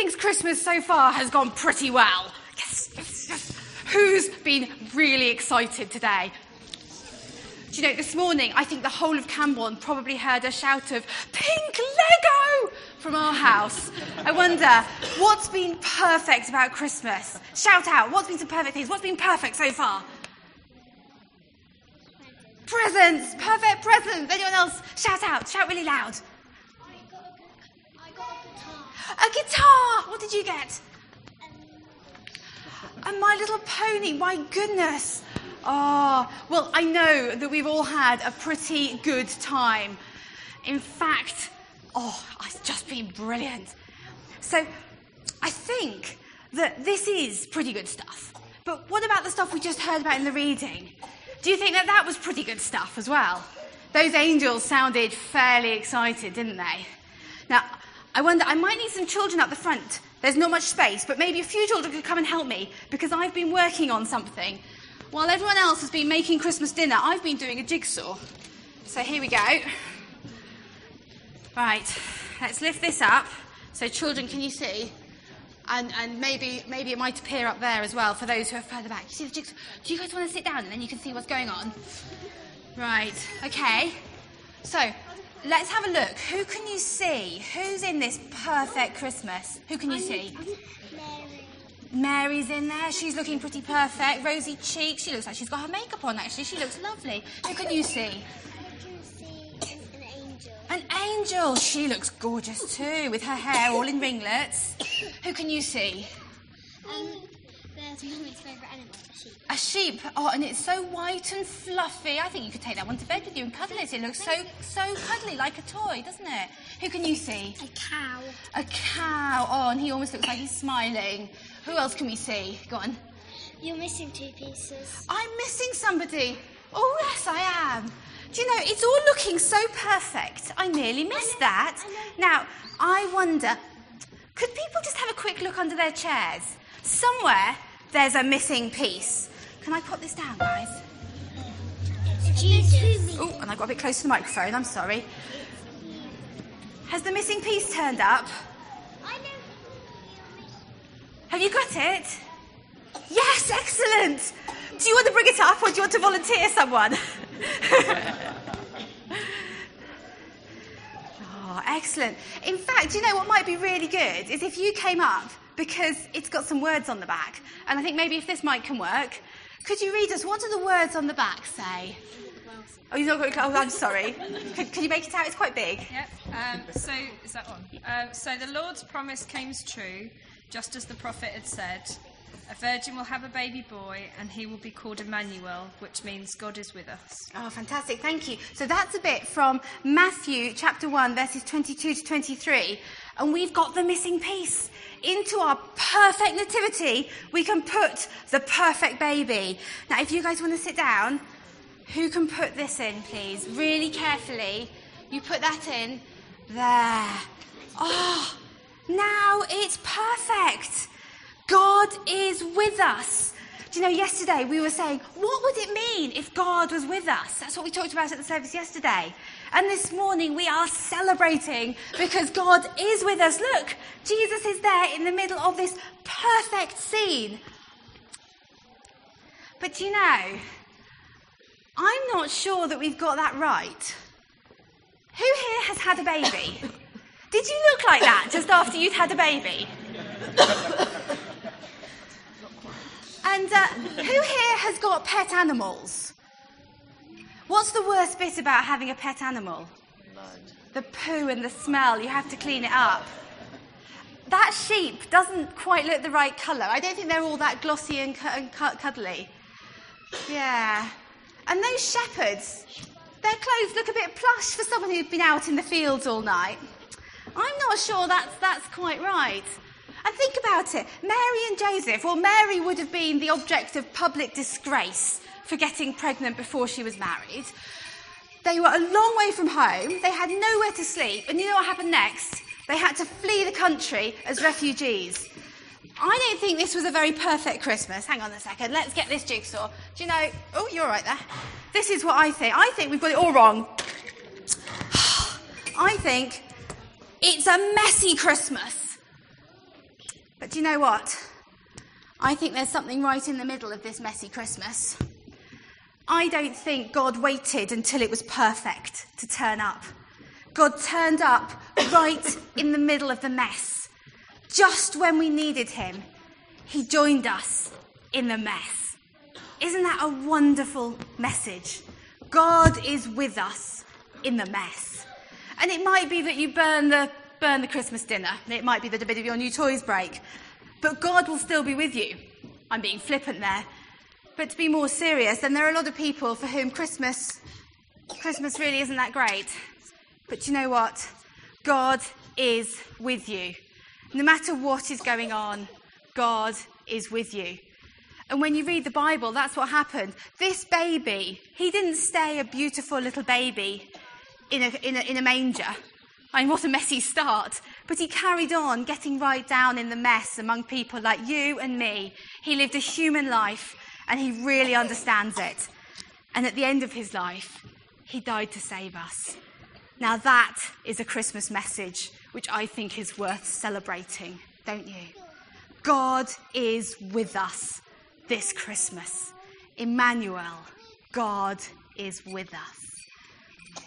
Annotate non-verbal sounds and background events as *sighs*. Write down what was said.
thinks Christmas so far has gone pretty well? Yes, yes, yes. Who's been really excited today? Do you know, this morning, I think the whole of Camborne probably heard a shout of pink Lego from our house. I wonder, what's been perfect about Christmas? Shout out, what's been some perfect things? What's been perfect so far? Presents, perfect presents. Anyone else? Shout out, shout really loud. A guitar! What did you get? And My Little Pony, my goodness. Oh, well, I know that we've all had a pretty good time. In fact, oh, it's just been brilliant. So, I think that this is pretty good stuff. But what about the stuff we just heard about in the reading? Do you think that that was pretty good stuff as well? Those angels sounded fairly excited, didn't they? Now, I wonder, I might need some children up the front. There's not much space, but maybe a few children could come and help me because I've been working on something. While everyone else has been making Christmas dinner, I've been doing a jigsaw. So here we go. Right, let's lift this up. So, children, can you see? And, and maybe, maybe it might appear up there as well for those who are further back. You see the jigsaw? Do you guys want to sit down and then you can see what's going on? Right, okay. So, let's have a look. Who can you see? Who's in this perfect Christmas? Who can you see? Mary. Mary's in there. She's looking pretty perfect. Rosy cheeks. She looks like she's got her makeup on, actually. She looks lovely. Who can you see? I can see an angel. An angel. She looks gorgeous too, with her hair all in ringlets. Who can you see? Um, favourite animal, a sheep. A sheep. Oh, and it's so white and fluffy. I think you could take that one to bed with you and cuddle it. It looks so so cuddly, like a toy, doesn't it? Who can you see? A cow. A cow. Oh, and he almost looks like he's smiling. Who else can we see? Go on. You're missing two pieces. I'm missing somebody. Oh, yes, I am. Do you know, it's all looking so perfect. I nearly missed that. Now, I wonder could people just have a quick look under their chairs? Somewhere there's a missing piece. Can I put this down, guys? It's Jesus. Oh, and I got a bit close to the microphone. I'm sorry. Has the missing piece turned up? Have you got it? Yes, excellent. Do you want to bring it up or do you want to volunteer someone? oh, *laughs* excellent. In fact, you know what might be really good is if you came up because it's got some words on the back. And I think maybe if this mic can work, could you read us what do the words on the back say? Oh, you've not got it. Oh, I'm sorry. Could you make it out? It's quite big. Yep. Um, so is that on? Um, so the Lord's promise came true, just as the prophet had said. A virgin will have a baby boy, and he will be called Emmanuel, which means God is with us. Oh, fantastic. Thank you. So that's a bit from Matthew chapter 1, verses 22 to 23. And we've got the missing piece. Into our perfect nativity, we can put the perfect baby. Now, if you guys want to sit down, who can put this in, please? Really carefully. You put that in. There. Oh, now it's perfect. God is with us. Do you know, yesterday we were saying, what would it mean if God was with us? That's what we talked about at the service yesterday. And this morning we are celebrating because God is with us. Look, Jesus is there in the middle of this perfect scene. But do you know, I'm not sure that we've got that right. Who here has had a baby? Did you look like that just after you'd had a baby? And uh, who here has got pet animals? What's the worst bit about having a pet animal? The poo and the smell. You have to clean it up. That sheep doesn't quite look the right colour. I don't think they're all that glossy and, cu- and cu- cuddly. Yeah. And those shepherds, their clothes look a bit plush for someone who'd been out in the fields all night. I'm not sure that's, that's quite right. And think about it Mary and Joseph, well, Mary would have been the object of public disgrace for getting pregnant before she was married. They were a long way from home, they had nowhere to sleep, and you know what happened next? They had to flee the country as refugees. I don't think this was a very perfect Christmas. Hang on a second, let's get this jigsaw. Do you know? Oh, you're right there. This is what I think. I think we've got it all wrong. *sighs* I think it's a messy Christmas. But do you know what? I think there's something right in the middle of this messy Christmas. I don't think God waited until it was perfect to turn up. God turned up right in the middle of the mess. Just when we needed him, he joined us in the mess. Isn't that a wonderful message? God is with us in the mess. And it might be that you burn the, burn the Christmas dinner, it might be that a bit of your new toys break, but God will still be with you. I'm being flippant there. But to be more serious, then there are a lot of people for whom Christmas, Christmas really isn't that great. But you know what? God is with you. No matter what is going on, God is with you. And when you read the Bible, that's what happened. This baby, he didn't stay a beautiful little baby in a, in a, in a manger. I mean, what a messy start. But he carried on getting right down in the mess among people like you and me. He lived a human life and he really understands it. And at the end of his life, he died to save us. Now, that is a Christmas message which I think is worth celebrating, don't you? God is with us this Christmas. Emmanuel, God is with us.